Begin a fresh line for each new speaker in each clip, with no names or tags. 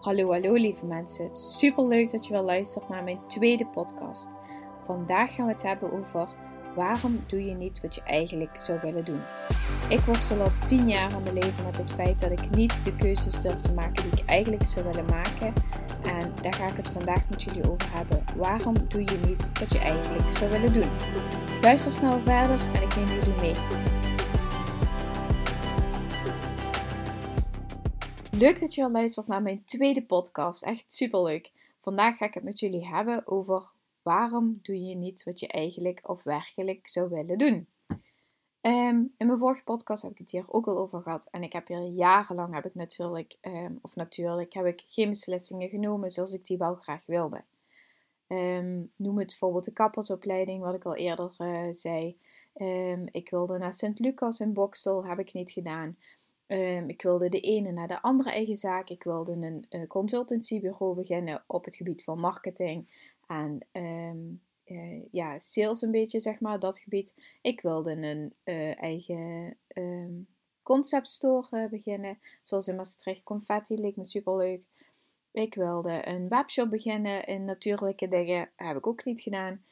Hallo, hallo lieve mensen. Super leuk dat je wel luistert naar mijn tweede podcast. Vandaag gaan we het hebben over waarom doe je niet wat je eigenlijk zou willen doen. Ik worstel al 10 jaar aan mijn leven met het feit dat ik niet de keuzes durf te maken die ik eigenlijk zou willen maken. En daar ga ik het vandaag met jullie over hebben. Waarom doe je niet wat je eigenlijk zou willen doen? Luister snel verder en ik neem jullie mee. Leuk dat je al luistert naar mijn tweede podcast. Echt super leuk. Vandaag ga ik het met jullie hebben over waarom doe je niet wat je eigenlijk of werkelijk zou willen doen. Ehm, in mijn vorige podcast heb ik het hier ook al over gehad. En ik heb hier jarenlang heb ik natuurlijk, um, of natuurlijk, heb ik geen beslissingen genomen zoals ik die wel graag wilde. Um, noem het bijvoorbeeld de kappersopleiding, wat ik al eerder uh, zei. ik wilde naar Sint-Lucas in Boksel, heb ik niet gedaan. Um, ik wilde de ene naar de andere eigen zaak. Ik wilde een uh, consultancybureau beginnen op het gebied van marketing en um, uh, ja, sales een beetje, zeg maar, dat gebied. Ik wilde een uh, eigen um, concept store beginnen, zoals in Maastricht. Confetti leek me super leuk. Ik wilde een webshop beginnen in natuurlijke dingen. Heb ik ook niet gedaan.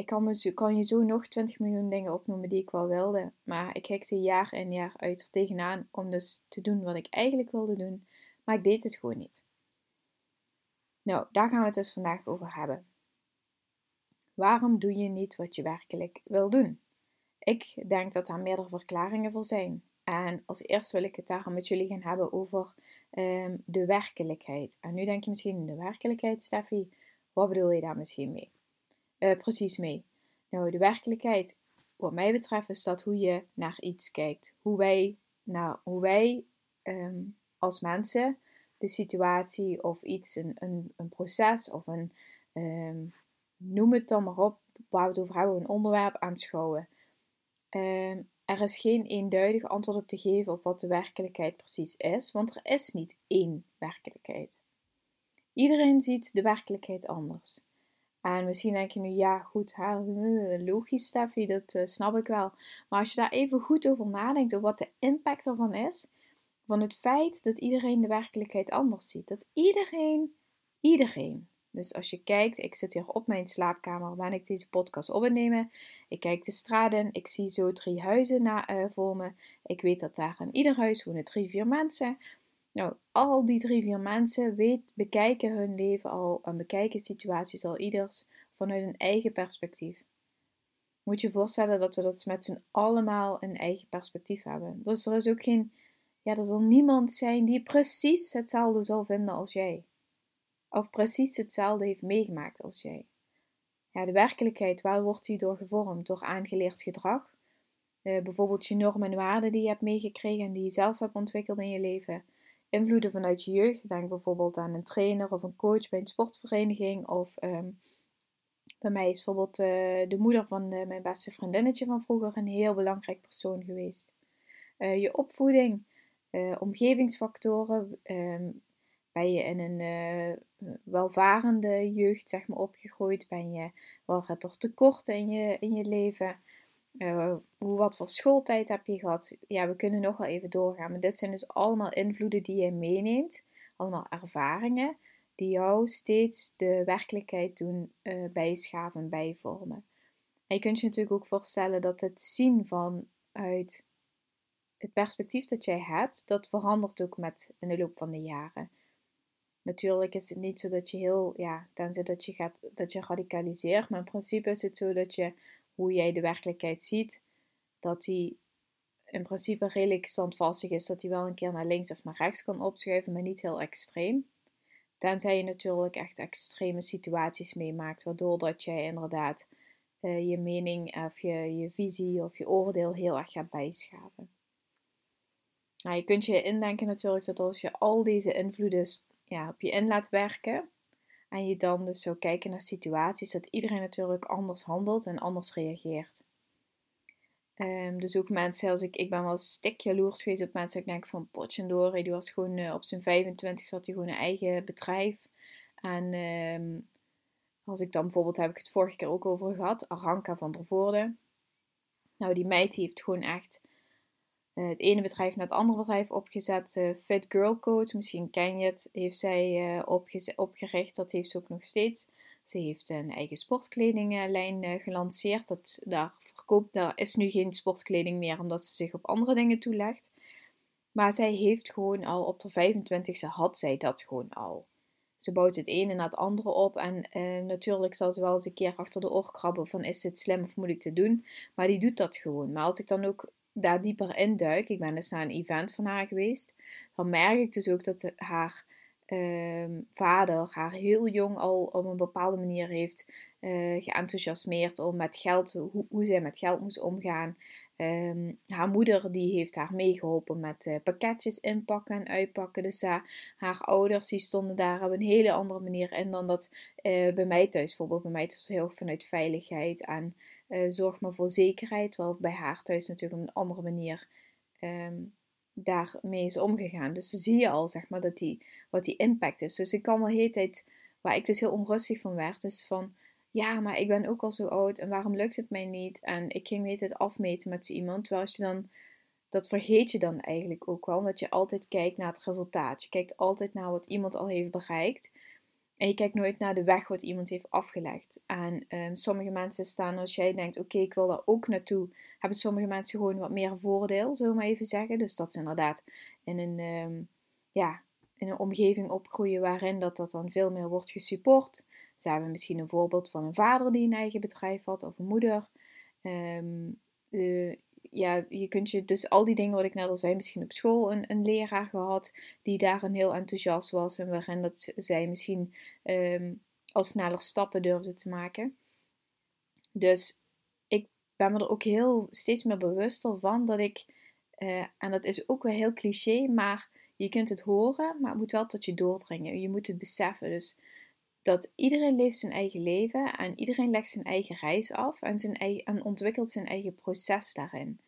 Ik kan, me, kan je zo nog 20 miljoen dingen opnoemen die ik wel wilde. Maar ik hikte jaar in jaar uit er tegenaan om dus te doen wat ik eigenlijk wilde doen. Maar ik deed het gewoon niet. Nou, daar gaan we het dus vandaag over hebben. Waarom doe je niet wat je werkelijk wil doen? Ik denk dat daar meerdere verklaringen voor zijn. En als eerst wil ik het daarom met jullie gaan hebben over um, de werkelijkheid. En nu denk je misschien, de werkelijkheid, Steffi, wat bedoel je daar misschien mee? Uh, precies mee? Nou, de werkelijkheid, wat mij betreft, is dat hoe je naar iets kijkt. Hoe wij, nou, hoe wij um, als mensen de situatie of iets, een, een, een proces of een, um, noem het dan maar op, waar we een onderwerp aanschouwen. Um, er is geen eenduidig antwoord op te geven op wat de werkelijkheid precies is, want er is niet één werkelijkheid. Iedereen ziet de werkelijkheid anders. En misschien denk je nu, ja, goed, logisch, Steffi, dat uh, snap ik wel. Maar als je daar even goed over nadenkt, over wat de impact ervan is, van het feit dat iedereen de werkelijkheid anders ziet. Dat iedereen, iedereen. Dus als je kijkt, ik zit hier op mijn slaapkamer waar ik deze podcast op nemen. Ik kijk de straat in, ik zie zo drie huizen na, uh, voor me. Ik weet dat daar in ieder huis wonen drie, vier mensen. Nou, al die drie, vier mensen weet, bekijken hun leven al en bekijken situaties al ieders vanuit een eigen perspectief. Moet je voorstellen dat we dat met z'n allemaal een eigen perspectief hebben. Dus er is ook geen, ja, er zal niemand zijn die precies hetzelfde zal vinden als jij. Of precies hetzelfde heeft meegemaakt als jij. Ja, de werkelijkheid, waar wordt die door gevormd? Door aangeleerd gedrag. Uh, bijvoorbeeld je normen en waarden die je hebt meegekregen en die je zelf hebt ontwikkeld in je leven invloeden vanuit je jeugd. Denk bijvoorbeeld aan een trainer of een coach bij een sportvereniging. Of um, bij mij is bijvoorbeeld uh, de moeder van uh, mijn beste vriendinnetje van vroeger een heel belangrijk persoon geweest. Uh, je opvoeding, omgevingsfactoren. Um, ben je in een welvarende jeugd zeg maar, opgegroeid? Ben je wel er tekorten in je, in je leven? Uh, hoe, wat voor schooltijd heb je gehad? Ja, we kunnen nog wel even doorgaan. Maar dit zijn dus allemaal invloeden die je meeneemt. Allemaal ervaringen die jou steeds de werkelijkheid doen uh, bijschaven, bijvormen. En je kunt je natuurlijk ook voorstellen dat het zien vanuit het perspectief dat jij hebt, dat verandert ook met in de loop van de jaren. Natuurlijk is het niet zo dat je heel, ja, tenzij je gaat, dat je radicaliseert, maar in principe is het zo dat je hoe jij de werkelijkheid ziet, dat die in principe redelijk standvastig is, dat hij wel een keer naar links of naar rechts kan opschuiven, maar niet heel extreem. Tenzij je natuurlijk echt extreme situaties meemaakt, waardoor dat jij inderdaad uh, je mening of je, je visie of je oordeel heel erg gaat bijschaven. Nou, je kunt je indenken natuurlijk dat als je al deze invloeden ja, op je in laat werken, en je dan dus zo kijken naar situaties, dat iedereen natuurlijk anders handelt en anders reageert. Um, dus ook mensen, als ik, ik ben wel stik jaloers geweest op mensen, ik denk van Potjendori, die was gewoon uh, op zijn 25 had hij gewoon een eigen bedrijf. En um, als ik dan bijvoorbeeld, heb ik het vorige keer ook over gehad, Aranka van der Voorde. Nou, die meid die heeft gewoon echt het ene bedrijf naar het andere bedrijf opgezet. Uh, Fit Girl Code, misschien ken je het, heeft zij uh, opgericht. Dat heeft ze ook nog steeds. Ze heeft een eigen sportkledinglijn gelanceerd. Dat, daar, verkoopt, daar is nu geen sportkleding meer, omdat ze zich op andere dingen toelegt. Maar zij heeft gewoon al op de 25e had zij dat gewoon al. Ze bouwt het ene na het andere op. En eh, natuurlijk zal ze wel eens een keer achter de oor krabben van is het slim of moet ik te doen. Maar die doet dat gewoon. Maar als ik dan ook daar dieper in duik, ik ben dus naar een event van haar geweest, dan merk ik dus ook dat haar ehm, vader haar heel jong al op een bepaalde manier heeft uh, geenthousiasmeerd om met geld, hoe, hoe zij met geld moest omgaan. Um, haar moeder die heeft haar meegeholpen met uh, pakketjes inpakken en uitpakken. Dus haar ouders die stonden daar op een hele andere manier in dan dat uh, bij mij thuis. Bijvoorbeeld bij mij het heel vanuit veiligheid en zorg maar voor zekerheid. Terwijl bij haar thuis natuurlijk op een andere manier um, daarmee is omgegaan. Dus dan zie je al zeg maar dat die, wat die impact is. Dus ik kan wel de hele tijd, waar ik dus heel onrustig van werd, is van ja, maar ik ben ook al zo oud en waarom lukt het mij niet? En ik ging weet het afmeten met zo iemand. Terwijl als je dan, dat vergeet je dan eigenlijk ook wel, omdat je altijd kijkt naar het resultaat. Je kijkt altijd naar wat iemand al heeft bereikt. En je kijkt nooit naar de weg wat iemand heeft afgelegd. En um, sommige mensen staan, als jij denkt, oké, ik wil daar ook naartoe, hebben sommige mensen gewoon wat meer voordeel, zullen maar even zeggen. Dus dat ze inderdaad in een, um, ja, in een omgeving opgroeien waarin dat, dat dan veel meer wordt gesupport. Ze hebben misschien een voorbeeld van een vader die een eigen bedrijf had of een moeder. Um, ja, je kunt je dus al die dingen wat ik net al zei, misschien op school een, een leraar gehad die daarin heel enthousiast was en waarin dat zij misschien um, al sneller stappen durfde te maken. Dus ik ben me er ook heel steeds meer bewuster van dat ik, uh, en dat is ook wel heel cliché, maar je kunt het horen, maar het moet wel tot je doordringen. Je moet het beseffen. Dus dat iedereen leeft zijn eigen leven en iedereen legt zijn eigen reis af en, zijn en ontwikkelt zijn eigen proces daarin.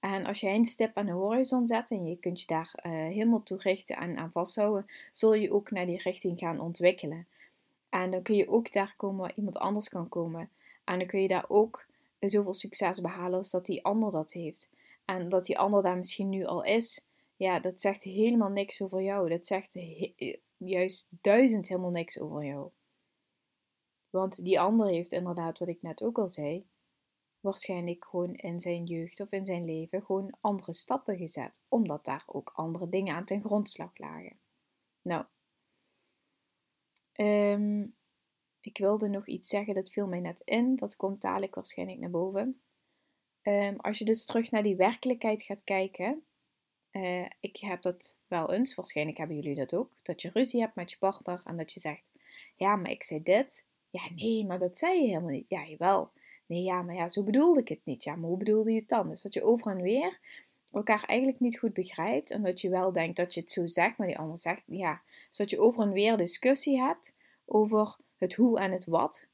En als jij een stip aan de horizon zet en je kunt je daar uh, helemaal toe richten en aan vasthouden, zul je ook naar die richting gaan ontwikkelen. En dan kun je ook daar komen waar iemand anders kan komen. En dan kun je daar ook zoveel succes behalen als dat die ander dat heeft. En dat die ander daar misschien nu al is, ja, dat zegt helemaal niks over jou. Dat zegt juist duizend helemaal niks over jou. Want die ander heeft inderdaad, wat ik net ook al zei, waarschijnlijk gewoon in zijn jeugd of in zijn leven gewoon andere stappen gezet, omdat daar ook andere dingen aan ten grondslag lagen. Nou, ehm, ik wilde nog iets zeggen, dat viel mij net in, dat komt dadelijk waarschijnlijk naar boven. Um, als je dus terug naar die werkelijkheid gaat kijken, uh, ik heb dat wel eens, waarschijnlijk hebben jullie dat ook, dat je ruzie hebt met je partner en dat je zegt, ja, maar ik zei dit. Ja, nee, maar dat zei je helemaal niet. Ja, jawel. Nee, ja, maar ja, zo bedoelde ik het niet. Ja, maar hoe bedoelde je het dan? Dus dat je over en weer elkaar eigenlijk niet goed begrijpt en dat je wel denkt dat je het zo zegt, maar die ander zegt, ja. Zodat je over en weer discussie hebt over het hoe en het wat,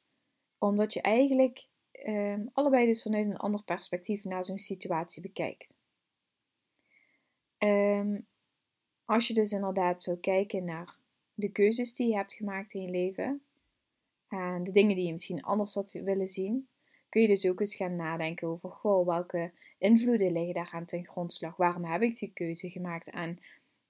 omdat je eigenlijk um, allebei dus vanuit een ander perspectief naar zo'n situatie bekijkt. Um, als je dus inderdaad zou kijken naar de keuzes die je hebt gemaakt in je leven en de dingen die je misschien anders had willen zien, kun je dus ook eens gaan nadenken over, goh, welke invloeden liggen daar aan ten grondslag? Waarom heb ik die keuze gemaakt en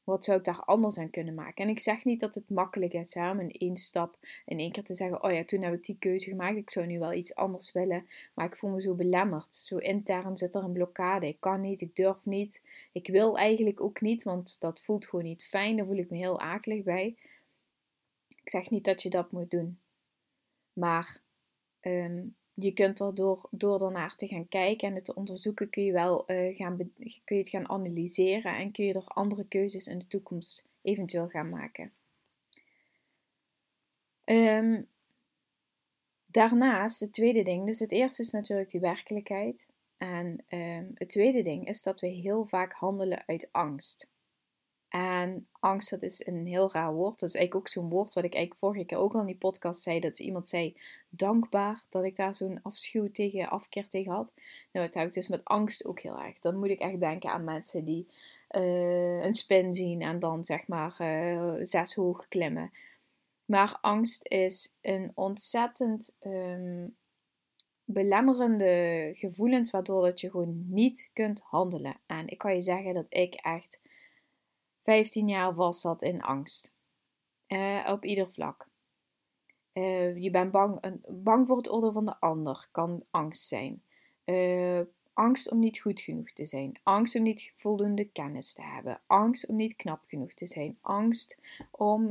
wat zou ik daar anders aan kunnen maken? En ik zeg niet dat het makkelijk is hè, om in één stap in één keer te zeggen: Oh ja, toen heb ik die keuze gemaakt. Ik zou nu wel iets anders willen. Maar ik voel me zo belemmerd. Zo intern zit er een blokkade. Ik kan niet, ik durf niet. Ik wil eigenlijk ook niet, want dat voelt gewoon niet fijn. Daar voel ik me heel akelig bij. Ik zeg niet dat je dat moet doen. Maar um, je kunt er door, door ernaar te gaan kijken en het te onderzoeken, kun je wel uh, gaan, kun je het gaan analyseren en kun je er andere keuzes in de toekomst eventueel gaan maken. Um, daarnaast, het tweede ding, dus het eerste is natuurlijk die werkelijkheid. En um, het tweede ding is dat we heel vaak handelen uit angst. En angst, dat is een heel raar woord. Dat is eigenlijk ook zo'n woord wat ik eigenlijk vorige keer ook al in die podcast zei. Dat iemand zei, dankbaar, dat ik daar zo'n afschuw tegen, afkeer tegen had. Nou, dat heb ik dus met angst ook heel erg. Dan moet ik echt denken aan mensen die uh, een spin zien en dan zeg maar uh, zes hoog klimmen. Maar angst is een ontzettend um, belemmerende gevoelens waardoor dat je gewoon niet kunt handelen. En ik kan je zeggen dat ik echt 15 jaar vast zat in angst. Uh, op ieder vlak. Uh, je bent bang, bang voor het oordeel van de ander, kan angst zijn. Uh, angst om niet goed genoeg te zijn. Angst om niet voldoende kennis te hebben. Angst om niet knap genoeg te zijn. Angst om,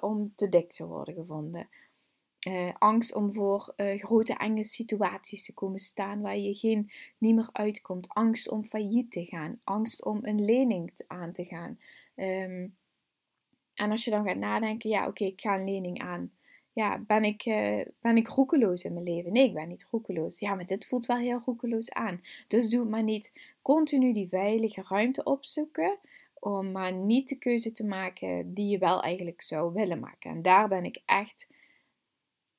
om te dik te worden gevonden. Angst om voor grote enge situaties te komen staan waar je geen, niet meer uitkomt. Angst om failliet te gaan. Angst om een lening te, aan te gaan. Um, en als je dan gaat nadenken, ja oké, ik ga een lening aan. Ja, ben ik, uh, ben ik roekeloos in mijn leven? Nee, ik ben niet roekeloos. Ja, maar dit voelt wel heel roekeloos aan. Dus doe maar niet continu die veilige ruimte opzoeken om maar niet de keuze te maken die je wel eigenlijk zou willen maken. En daar ben ik echt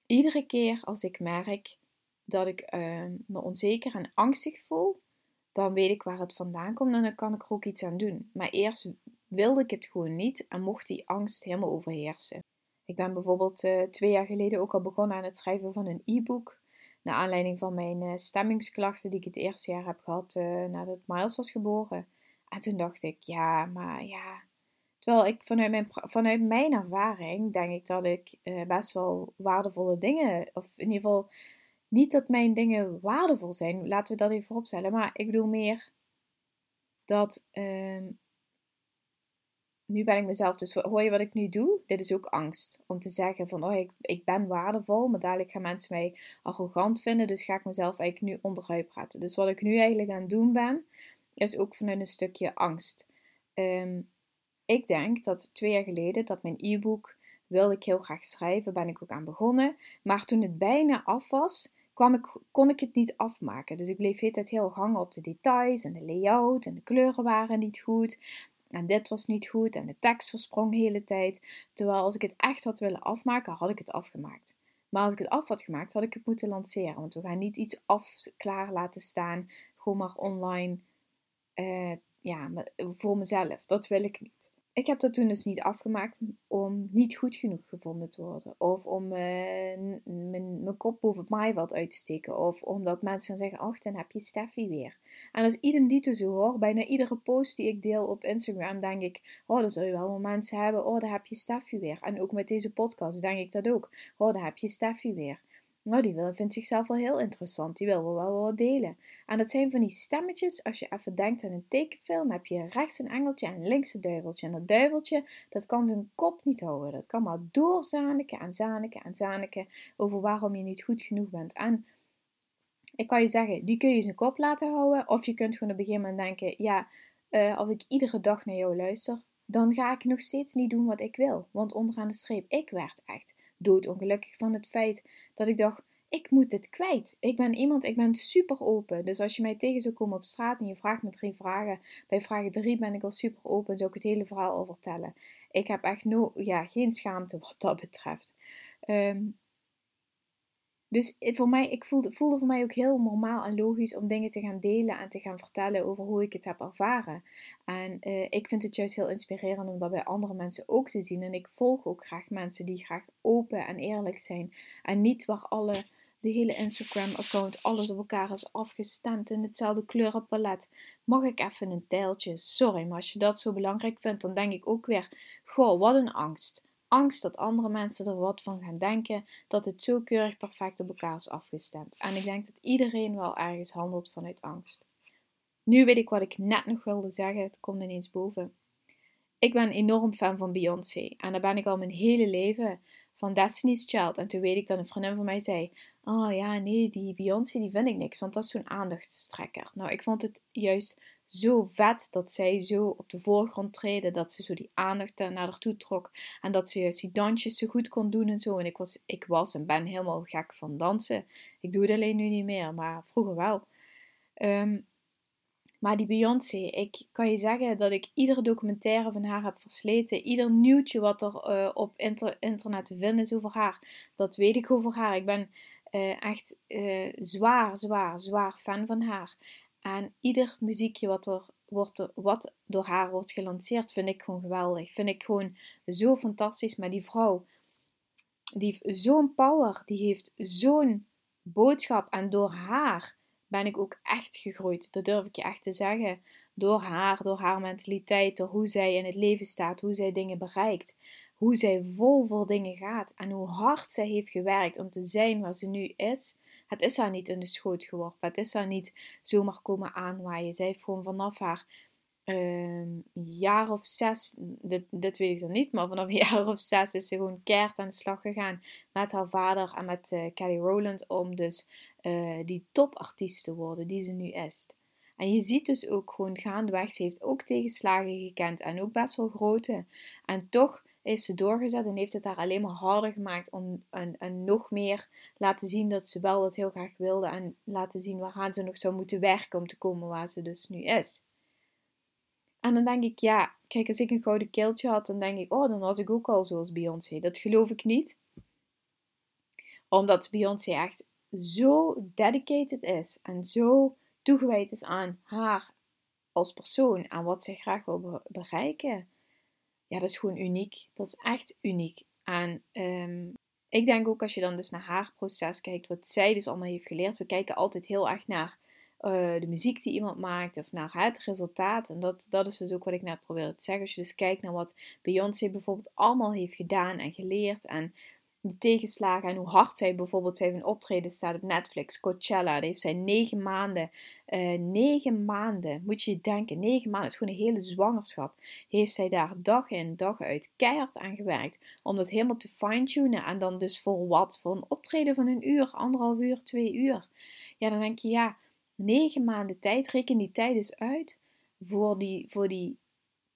iedere keer als ik merk dat ik uh, me onzeker en angstig voel, dan weet ik waar het vandaan komt en dan kan ik er ook iets aan doen. Maar eerst wilde ik het gewoon niet en mocht die angst helemaal overheersen. Ik ben bijvoorbeeld uh, twee jaar geleden ook al begonnen aan het schrijven van een e-book. Naar aanleiding van mijn uh, stemmingsklachten die ik het eerste jaar heb gehad uh, nadat Miles was geboren. En toen dacht ik, ja, maar ja, Terwijl ik vanuit mijn, vanuit mijn ervaring denk ik dat ik best wel waardevolle dingen, of in ieder geval niet dat mijn dingen waardevol zijn, laten we dat even vooropstellen. Maar ik bedoel meer dat, uh, nu ben ik mezelf, dus hoor je wat ik nu doe? Dit is ook angst. Om te zeggen van, oh ik, ik ben waardevol, maar dadelijk gaan mensen mij arrogant vinden, dus ga ik mezelf eigenlijk nu onderuit praten. Dus wat ik nu eigenlijk aan het doen ben, is ook vanuit een stukje angst. Um, ik denk dat twee jaar geleden dat mijn e-book wilde ik heel graag schrijven, ben ik ook aan begonnen. Maar toen het bijna af was, kwam ik, kon ik het niet afmaken. Dus ik bleef de tijd heel hangen op de details en de layout en de kleuren waren niet goed. En dit was niet goed en de tekst versprong de hele tijd. Terwijl als ik het echt had willen afmaken, had ik het afgemaakt. Maar als ik het af had gemaakt, had ik het moeten lanceren. Want we gaan niet iets af klaar laten staan, gewoon maar online uh, ja, voor mezelf. Dat wil ik niet ik heb dat toen dus niet afgemaakt om niet goed genoeg gevonden te worden. Of om uh, mijn kop boven het maaiveld uit te steken. Of omdat mensen gaan zeggen, ach, dan heb je Steffi weer. En als idem dito zo hoor, bijna iedere post die ik deel op Instagram, denk ik, oh, dan zul je wel mensen hebben, oh, daar heb je Steffi weer. En ook met deze podcast denk ik dat ook. Oh, daar heb je Steffi weer. Nou, die vindt zichzelf wel heel interessant. Die wil wel wel delen. En dat zijn van die stemmetjes. Als je even denkt aan een tekenfilm, heb je rechts een engeltje en links een duiveltje. En dat duiveltje, dat kan zijn kop niet houden. Dat kan maar doorzaniken en zaniken en zaniken over waarom je niet goed genoeg bent. En ik kan je zeggen, die kun je zijn kop laten houden. Of je kunt gewoon op een gegeven moment denken, ja, uh, als ik iedere dag naar jou luister, dan ga ik nog steeds niet doen wat ik wil. Want onderaan de streep, ik werd echt doodongelukkig van het feit dat ik dacht, ik moet het kwijt. Ik ben iemand, ik ben super open. Dus als je mij tegen zou komen op straat en je vraagt me drie vragen, bij vraag drie ben ik al super open, zou ik het hele verhaal al vertellen. Ik heb echt no, ja, geen schaamte wat dat betreft. Um, dus voor mij, ik voelde, voelde voor mij ook heel normaal en logisch om dingen te gaan delen en te gaan vertellen over hoe ik het heb ervaren. En uh, ik vind het juist heel inspirerend om dat bij andere mensen ook te zien. En ik volg ook graag mensen die graag open en eerlijk zijn. En niet waar alle, de hele Instagram-account, alles op elkaar is afgestemd in hetzelfde kleurenpalet. Mag ik even een tijltje? Sorry, maar als je dat zo belangrijk vindt, dan denk ik ook weer: goh, wat een angst angst dat andere mensen er wat van gaan denken, dat het zo keurig perfect op elkaar is afgestemd. En ik denk dat iedereen wel ergens handelt vanuit angst. Nu weet ik wat ik net nog wilde zeggen, het komt ineens boven. Ik ben enorm fan van Beyoncé en daar ben ik al mijn hele leven van Destiny's Child. En toen weet ik dat een vriendin van mij zei: Oh ja, nee, die Beyoncé die vind ik niks, want dat is zo'n aandachtstrekker. Nou, ik vond het juist zo vet dat zij zo op de voorgrond treden. Dat ze zo die aandacht naar haar toe trok. En dat ze juist die dansjes zo goed kon doen en zo. En ik was, ik was en ben helemaal gek van dansen. Ik doe het alleen nu niet meer, maar vroeger wel. Um, maar die Beyoncé, ik kan je zeggen dat ik iedere documentaire van haar heb versleten. Ieder nieuwtje wat er uh, op inter internet te vinden is over haar, dat weet ik over haar. Ik ben uh, echt zwaar, zwaar, zwaar fan van haar. En ieder muziekje wat, er wordt, wat door haar wordt gelanceerd, vind ik gewoon geweldig. Vind ik gewoon zo fantastisch. Maar die vrouw, die heeft zo'n power, die heeft zo'n boodschap en door haar ben ik ook echt gegroeid. Dat durf ik je echt te zeggen. Door haar, door haar mentaliteit, door hoe zij in het leven staat, hoe zij dingen bereikt, hoe zij vol voor dingen gaat en hoe hard zij heeft gewerkt om te zijn waar ze nu is. Het is haar niet in de schoot geworpen. Het is haar niet zomaar komen aanwaaien. Zij heeft gewoon vanaf haar een jaar of zes, dit, weet ik dan niet, maar vanaf een jaar of zes is ze gewoon keert aan de slag gegaan met haar vader en met uh, Kelly Rowland om dus uh, die topartiest te worden die ze nu is. En je ziet dus ook gewoon gaandeweg, ze heeft ook tegenslagen gekend en ook best wel grote. En toch is ze doorgezet en heeft het haar alleen maar harder gemaakt om een nog meer laten zien dat ze wel dat heel graag wilde en laten zien waaraan ze nog zou moeten werken om te komen waar ze dus nu is. En dan denk ik, ja, kijk, als ik een gouden keeltje had, dan denk ik, oh, dan was ik ook al zoals Beyoncé. Dat geloof ik niet. Omdat Beyoncé echt zo dedicated is en zo toegewijd is aan haar als persoon en wat zij graag wil bereiken. Ja, dat is gewoon uniek. Dat is echt uniek. En um, ik denk ook als je dan dus naar haar proces kijkt, wat zij dus allemaal heeft geleerd. We kijken altijd heel erg naar uh, de muziek die iemand maakt of naar het resultaat. En dat, dat is dus ook wat ik net probeerde te zeggen. Als je dus kijkt naar wat Beyoncé bijvoorbeeld allemaal heeft gedaan en geleerd en de tegenslagen en hoe hard zij bijvoorbeeld, zij heeft een optreden staat op Netflix, Coachella, daar heeft zij negen maanden, uh, negen maanden, moet je denken, negen maanden, is gewoon een hele zwangerschap, heeft zij daar dag in dag uit keihard aan gewerkt, om dat helemaal te fine-tunen en dan dus voor wat? Voor een optreden van een uur, anderhalf uur, twee uur. Ja, dan denk je, ja, negen maanden tijd, reken die tijd dus uit voor die, voor die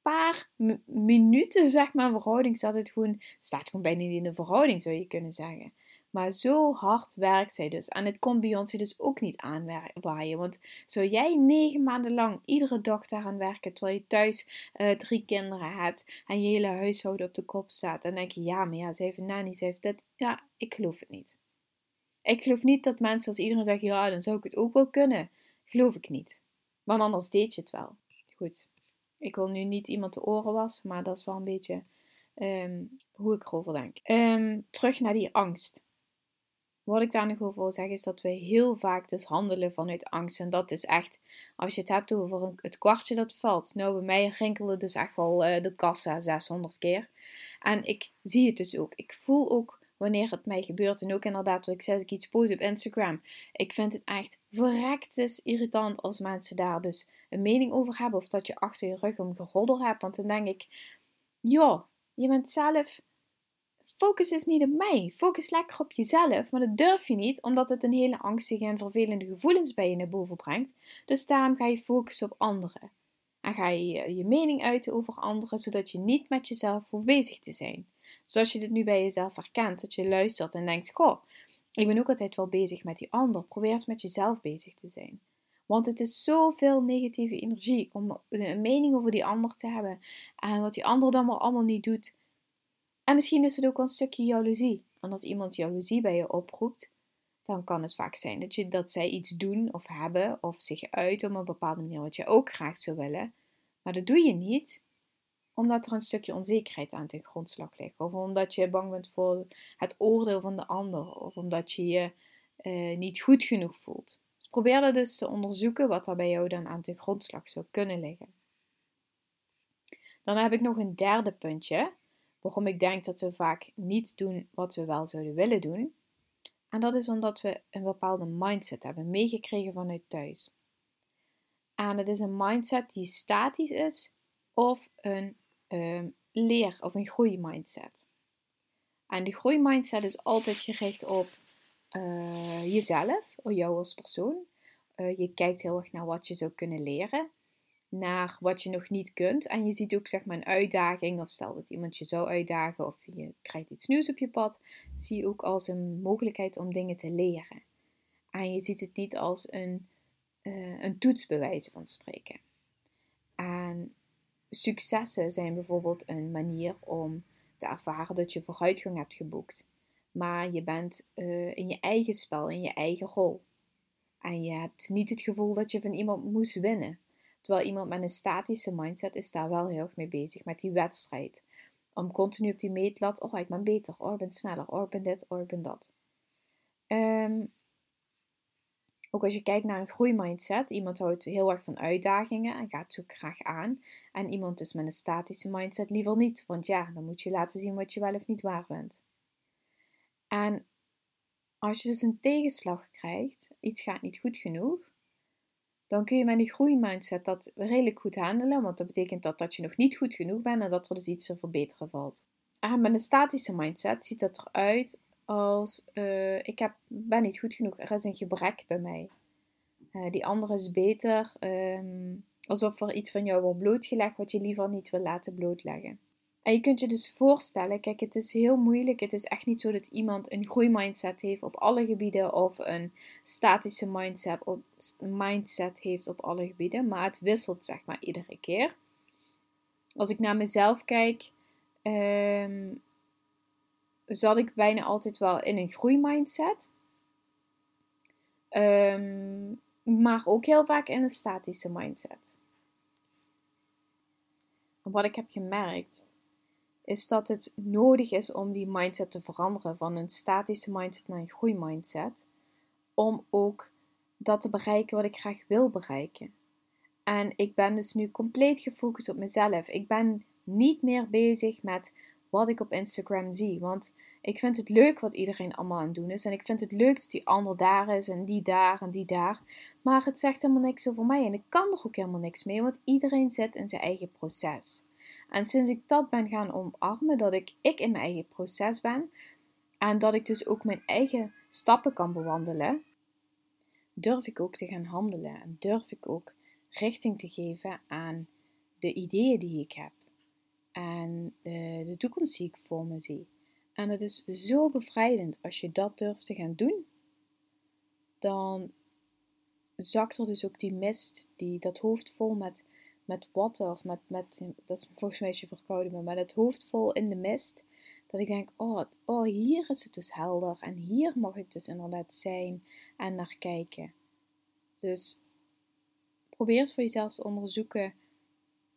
paar minuten, zeg maar, verhouding staat het gewoon, staat gewoon bijna niet in de verhouding, zou je kunnen zeggen. Maar zo hard werkt zij dus. En het kon Beyoncé dus ook niet aanwaaien. Want zou jij negen maanden lang iedere dag daaraan werken, terwijl je thuis uh, drie kinderen hebt en je hele huishouden op de kop staat, dan denk je, ja, maar ja, ze heeft een nanny, ze heeft dit. Ja, ik geloof het niet. Ik geloof niet dat mensen als iedereen zegt, ja, dan zou ik het ook wel kunnen. Geloof ik niet. Want anders deed je het wel. Goed. Ik wil nu niet iemand de oren was, maar dat is wel een beetje um, hoe ik erover denk. Um, terug naar die angst. Wat ik daar nog over wil zeggen is dat we heel vaak dus handelen vanuit angst. En dat is echt, als je het hebt over het kwartje dat valt. Nou, bij mij rinkelde dus echt wel uh, de kassa 600 keer. En ik zie het dus ook. Ik voel ook wanneer het mij gebeurt. En ook inderdaad, wat ik zei, als ik iets post op Instagram. Ik vind het echt verrektes irritant als mensen daar dus een mening over hebben. Of dat je achter je rug een geroddel hebt. Want dan denk ik, joh, je bent zelf... Focus is niet op mij. Focus lekker op jezelf. Maar dat durf je niet, omdat het een hele angstige en vervelende gevoelens bij je naar boven brengt. Dus daarom ga je focussen op anderen. En ga je je mening uiten over anderen, zodat je niet met jezelf hoeft bezig te zijn. Dus als je dit nu bij jezelf herkent, dat je luistert en denkt: Goh, ik ben ook altijd wel bezig met die ander. Probeer eens met jezelf bezig te zijn. Want het is zoveel negatieve energie om een mening over die ander te hebben. En wat die ander dan maar allemaal niet doet. En misschien is het ook een stukje jaloezie. En als iemand jaloezie bij je oproept, dan kan het vaak zijn dat, je, dat zij iets doen of hebben of zich uit op een bepaalde manier wat je ook graag zou willen. Maar dat doe je niet omdat er een stukje onzekerheid aan ten grondslag ligt. Of omdat je bang bent voor het oordeel van de ander. Of omdat je je eh, niet goed genoeg voelt. Dus probeer dat dus te onderzoeken wat er bij jou dan aan ten grondslag zou kunnen liggen. Dan heb ik nog een derde puntje. Waarom ik denk dat we vaak niet doen wat we wel zouden willen doen. En dat is omdat we een bepaalde mindset hebben meegekregen vanuit thuis. En het is een mindset die statisch is of een um, leer- of een groeimindset. En die groeimindset is altijd gericht op uh, jezelf, of jou als persoon. Uh, je kijkt heel erg naar wat je zou kunnen leren, naar wat je nog niet kunt. En je ziet ook zeg maar een uitdaging, of stel dat iemand je zou uitdagen of je krijgt iets nieuws op je pad, zie je ook als een mogelijkheid om dingen te leren. En je ziet het niet als een, uh, een toets van spreken. En successen zijn bijvoorbeeld een manier om te ervaren dat je vooruitgang hebt geboekt. Maar je bent uh, in je eigen spel, in je eigen rol. En je hebt niet het gevoel dat je van iemand moest winnen. Terwijl iemand met een statische mindset is daar wel heel erg mee bezig, met die wedstrijd. Om continu op die meetlat, oh ik ben beter, oh ik ben sneller, oh ik ben dit, oh ik ben dat. Um, Ook als je kijkt naar een groeimindset, iemand houdt heel erg van uitdagingen en gaat zo graag aan. En iemand is met een statische mindset liever niet, want ja, dan moet je laten zien wat je wel of niet waar bent. En als je dus een tegenslag krijgt, iets gaat niet goed genoeg, dan kun je met die groeimindset dat redelijk goed handelen, want dat betekent dat, dat je nog niet goed genoeg bent en dat er dus iets te verbeteren valt. En met een statische mindset ziet dat eruit als uh, ik heb, ben niet goed genoeg, er is een gebrek bij mij. Uh, die andere is beter, um, alsof er iets van jou wordt blootgelegd wat je liever niet wil laten blootleggen. En je kunt je dus voorstellen, kijk, het is heel moeilijk. Het is echt niet zo dat iemand een groeimindset heeft op alle gebieden of een statische mindset, mindset heeft op alle gebieden, maar het wisselt zeg maar iedere keer. Als ik naar mezelf kijk, um, zat ik bijna altijd wel in een groeimindset. Um, maar ook heel vaak in een statische mindset. wat ik heb gemerkt, is dat het nodig is om die mindset te veranderen van een statische mindset naar een groeimindset. Om ook dat te bereiken wat ik graag wil bereiken. En ik ben dus nu compleet gefocust op mezelf. Ik ben niet meer bezig met wat ik op Instagram zie. Want ik vind het leuk wat iedereen allemaal aan het doen is. En ik vind het leuk dat die ander daar is en die daar en die daar. Maar het zegt helemaal niks over mij. En ik kan er ook helemaal niks mee, want iedereen zit in zijn eigen proces. En sinds ik dat ben gaan omarmen, dat ik, ik in mijn eigen proces ben. En dat ik dus ook mijn eigen stappen kan bewandelen. Durf ik ook te gaan handelen. En durf ik ook richting te geven aan de ideeën die ik heb en de, de toekomst die ik voor me zie. En het is zo bevrijdend als je dat durft te gaan doen. Dan zakt er dus ook die mist, die, dat hoofd vol met, met watten of met, met, dat is volgens mij als je verkouden maar het hoofd vol in de mist. Dat ik denk, oh, oh, hier is het dus helder en hier mag ik dus inderdaad zijn en naar kijken. Dus probeer het voor jezelf te onderzoeken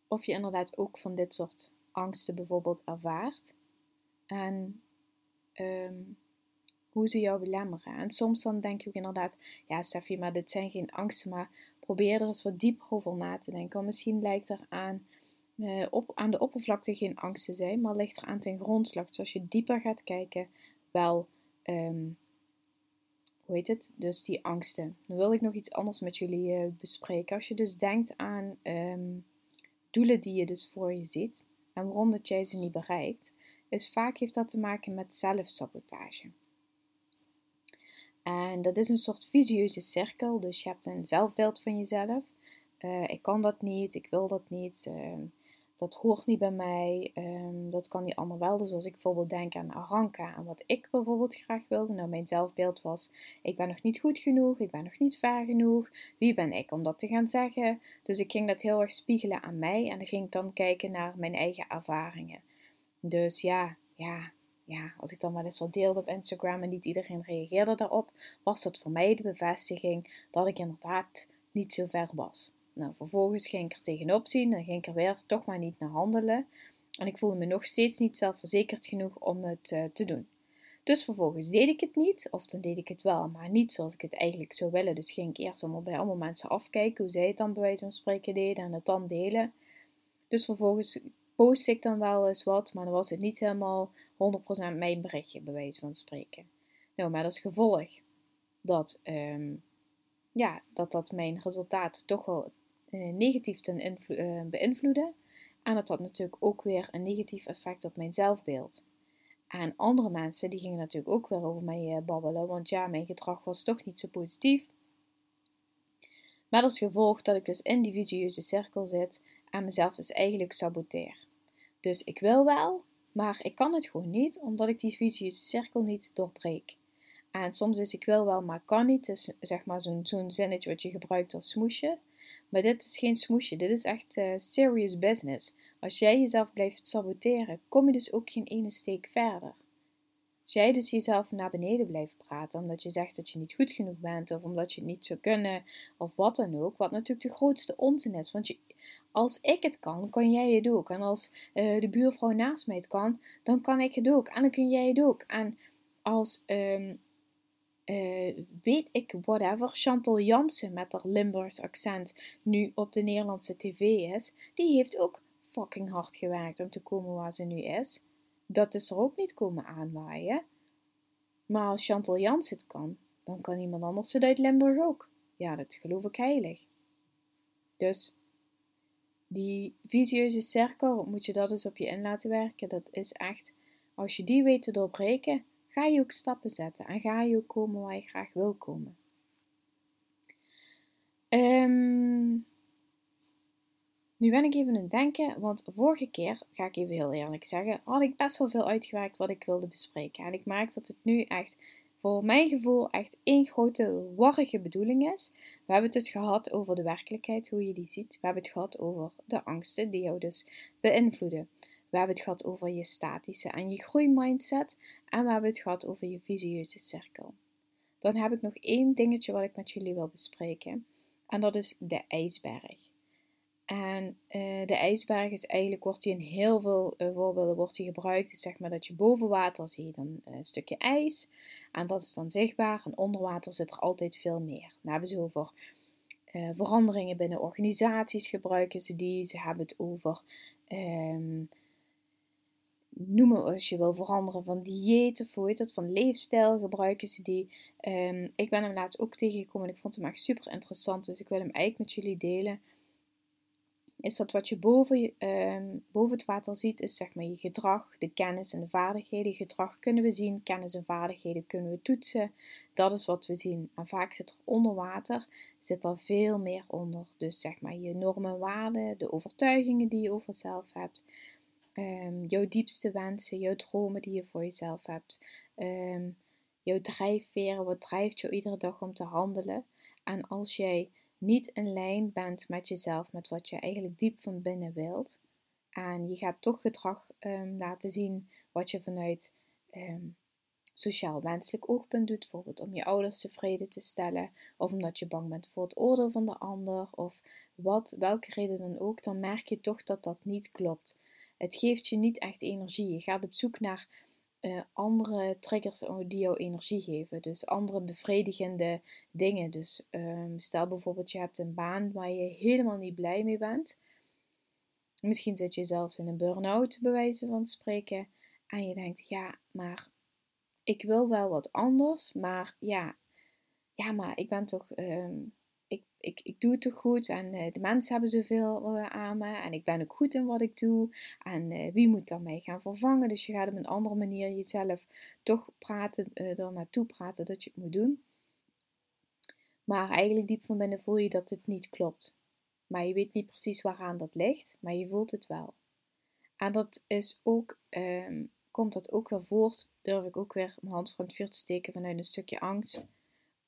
of je inderdaad ook van dit soort angsten bijvoorbeeld ervaart. En ehm, hoe ze jou belemmeren. En soms dan denk je ook inderdaad, ja Steffi, maar dit zijn geen angsten, maar probeer er eens wat dieper over na te denken. Want misschien lijkt er aan, uh, op, aan de oppervlakte geen angst te zijn, maar ligt er aan ten grondslag. Dus als je dieper gaat kijken, wel, um, hoe heet het, dus die angsten. Dan wil ik nog iets anders met jullie uh, bespreken. Als je dus denkt aan um, doelen die je dus voor je ziet, en waarom dat jij ze niet bereikt, is vaak heeft dat te maken met zelfsabotage. En dat is een soort visieuze cirkel. Dus je hebt een zelfbeeld van jezelf. Uh, ik kan dat niet, ik wil dat niet, uh, dat hoort niet bij mij, um, dat kan die ander wel. Dus als ik bijvoorbeeld denk aan Aranka en wat ik bijvoorbeeld graag wilde, nou mijn zelfbeeld was, ik ben nog niet goed genoeg, ik ben nog niet ver genoeg, wie ben ik om dat te gaan zeggen? Dus ik ging dat heel erg spiegelen aan mij en dan ging ik dan kijken naar mijn eigen ervaringen. Dus ja, ja, ja, als ik dan wel eens wat deelde op Instagram en niet iedereen reageerde daarop, was dat voor mij de bevestiging dat ik inderdaad niet zo ver was. Nou, vervolgens ging ik er tegenop zien en ging ik er weer toch maar niet naar handelen. En ik voelde me nog steeds niet zelfverzekerd genoeg om het uh, te doen. Dus vervolgens deed ik het niet, of dan deed ik het wel, maar niet zoals ik het eigenlijk zou willen. Dus ging ik eerst allemaal bij allemaal mensen afkijken hoe zij het dan bij wijze van spreken deden en het dan delen. Dus vervolgens post ik dan wel eens wat, maar dan was het niet helemaal 100% mijn berichtje bij wijze van spreken. Nou, maar is gevolg dat, um, ja, dat dat mijn resultaat toch wel eh, negatief ten uh, beïnvloeden. En dat had natuurlijk ook weer een negatief effect op mijn zelfbeeld. En andere mensen die gingen natuurlijk ook weer over mij uh, babbelen, want ja, mijn gedrag was toch niet zo positief. Met als gevolg dat ik dus in die vicieuze cirkel zit en mezelf dus eigenlijk saboteer. Dus ik wil wel, maar ik kan het gewoon niet, omdat ik die vicieuze cirkel niet doorbreek. En soms is ik wil wel, maar kan niet. Is zeg maar zo'n zo'n zinnetje wat je gebruikt als smoesje. Maar dit is geen smoesje, dit is echt uh, serious business. Als jij jezelf blijft saboteren, kom je dus ook geen ene steek verder. Als jij dus jezelf naar beneden blijft praten, omdat je zegt dat je niet goed genoeg bent, of omdat je het niet zou kunnen, of wat dan ook, wat natuurlijk de grootste onzin is. Want als ik het kan, kan jij het ook. En als uh, de buurvrouw naast mij het kan, dan kan ik het ook. En dan kun jij het ook. En als um, uh, weet ik, whatever, Chantal Jansen met haar Limburgs accent nu op de Nederlandse tv is, die heeft ook fucking hard gewerkt om te komen waar ze nu is. Dat is er ook niet komen aanwaaien. Maar als Chantal Jansen het kan, dan kan iemand anders het uit Limburg ook. Ja, dat geloof ik heilig. Dus die visieuze cirkel, moet je dat eens op je in laten werken. Dat is echt, als je die weet te doorbreken, ga je ook stappen zetten en ga je ook komen waar je graag wil komen. Um, nu ben ik even aan het denken, want vorige keer, ga ik even heel eerlijk zeggen, had ik best wel veel uitgewerkt wat ik wilde bespreken. En ik merk dat het nu echt, voor mijn gevoel, echt één grote warrige bedoeling is. We hebben het dus gehad over de werkelijkheid, hoe je die ziet. We hebben het gehad over de angsten die jou dus beïnvloeden. We hebben het gehad over je statische en je groeimindset. En we hebben het gehad over je visieuze cirkel. Dan heb ik nog één dingetje wat ik met jullie wil bespreken. En dat is de ijsberg. En uh, de ijsberg is eigenlijk, wordt die in heel veel uh, voorbeelden wordt die gebruikt. Dus zeg maar dat je boven water zie je dan een stukje ijs. En dat is dan zichtbaar. En onder water zit er altijd veel meer. Dan hebben ze over veranderingen binnen organisaties gebruiken ze die. Ze hebben het over um, noemen als je wil veranderen van dieet of hoe heet dat, van leefstijl gebruiken ze die. Um, ik ben hem laatst ook tegengekomen en ik vond hem echt super interessant. Dus ik wil hem eigenlijk met jullie delen is dat wat je boven, uh, boven het water ziet, is zeg maar je gedrag, de kennis en de vaardigheden. Gedrag kunnen we zien, kennis en vaardigheden kunnen we toetsen. Dat is wat we zien. En vaak zit er onder water zit er veel meer onder. Dus zeg maar je normen en waarden, de overtuigingen die je over jezelf hebt. Um, jouw diepste wensen, jouw dromen die je voor jezelf hebt. Um, jouw drijfveren, wat drijft jou iedere dag om te handelen. En als jij niet in lijn bent met jezelf, met wat je eigenlijk diep van binnen wilt. En je gaat toch gedrag um, laten zien wat je vanuit sociaal wenselijk oogpunt doet. Bijvoorbeeld om je ouders tevreden te stellen. Of omdat je bang bent voor het oordeel van de ander. Of wat, welke reden dan ook. Dan merk je toch dat dat niet klopt. Het geeft je niet echt energie. Je gaat op zoek naar uh, andere triggers die jou energie geven. Dus andere bevredigende dingen. Dus um, stel bijvoorbeeld je hebt een baan waar je helemaal niet blij mee bent. Misschien zit je zelfs in een burn-out, bij wijze van spreken. En je denkt, ja, maar ik wil wel wat anders. Maar ja, ja maar ik ben toch um, ik, ik doe het toch goed en uh, de mensen hebben zoveel uh, aan me en ik ben ook goed in wat ik doe. En uh, wie moet dan mij gaan vervangen? Dus je gaat op een andere manier jezelf toch praten, er naartoe praten dat je het moet doen. Maar eigenlijk diep van binnen voel je dat het niet klopt. Maar je weet niet precies waaraan dat ligt, maar je voelt het wel. En dat is ook, um, komt dat ook weer voort, durf ik ook weer mijn hand van het vuur te steken vanuit een stukje angst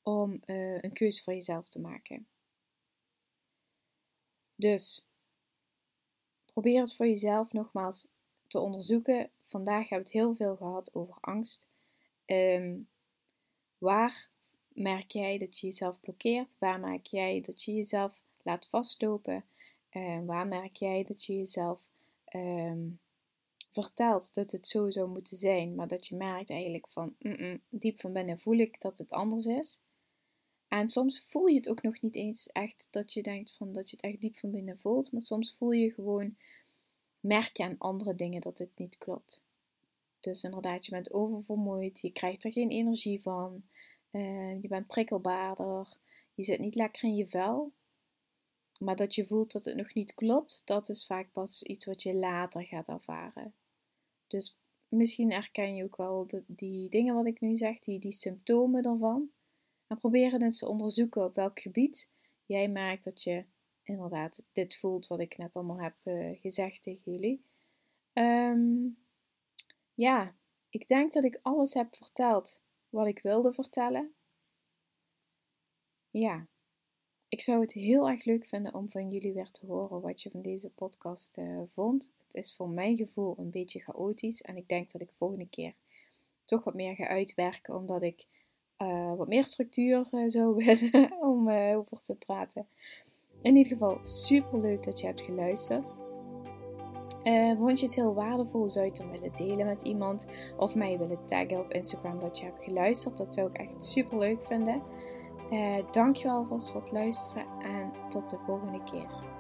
om een keuze voor jezelf te maken. Dus probeer het voor jezelf nogmaals te onderzoeken. Vandaag hebben we het heel veel gehad over angst. Um, waar merk jij dat je jezelf blokkeert? Waar merk jij dat je jezelf laat vastlopen? Um, waar merk jij dat je jezelf um, vertelt dat het zo zou moeten zijn, maar dat je merkt eigenlijk van diep van binnen voel ik dat het anders is? En soms voel je het ook nog niet eens echt dat je denkt van dat je het echt diep van binnen voelt. Maar soms voel je gewoon, merk je aan andere dingen dat het niet klopt. Dus inderdaad, je bent oververmoeid, je krijgt er geen energie van, uh, je bent prikkelbaarder, je zit niet lekker in je vel. Maar dat je voelt dat het nog niet klopt, dat is vaak pas iets wat je later gaat ervaren. Dus misschien herken je ook wel die dingen wat ik nu zeg, die, die symptomen ervan. Maar probeer eens te onderzoeken op welk gebied jij merkt dat je inderdaad dit voelt wat ik net allemaal heb uh, gezegd tegen jullie. Um, ja, ik denk dat ik alles heb verteld wat ik wilde vertellen. Ja, ik zou het heel erg leuk vinden om van jullie weer te horen wat je van deze podcast uh, vond. Het is voor mijn gevoel een beetje chaotisch en ik denk dat ik volgende keer toch wat meer ga uitwerken, omdat ik uh, wat meer structuur uh, zou willen om uh, over te praten. In ieder geval super leuk dat je hebt geluisterd. Vond je het heel waardevol? Zou je het dan willen delen met iemand? Of mij willen taggen op Instagram dat je hebt geluisterd? Dat zou ik echt super leuk vinden. Dankjewel alvast voor het luisteren en tot de volgende keer.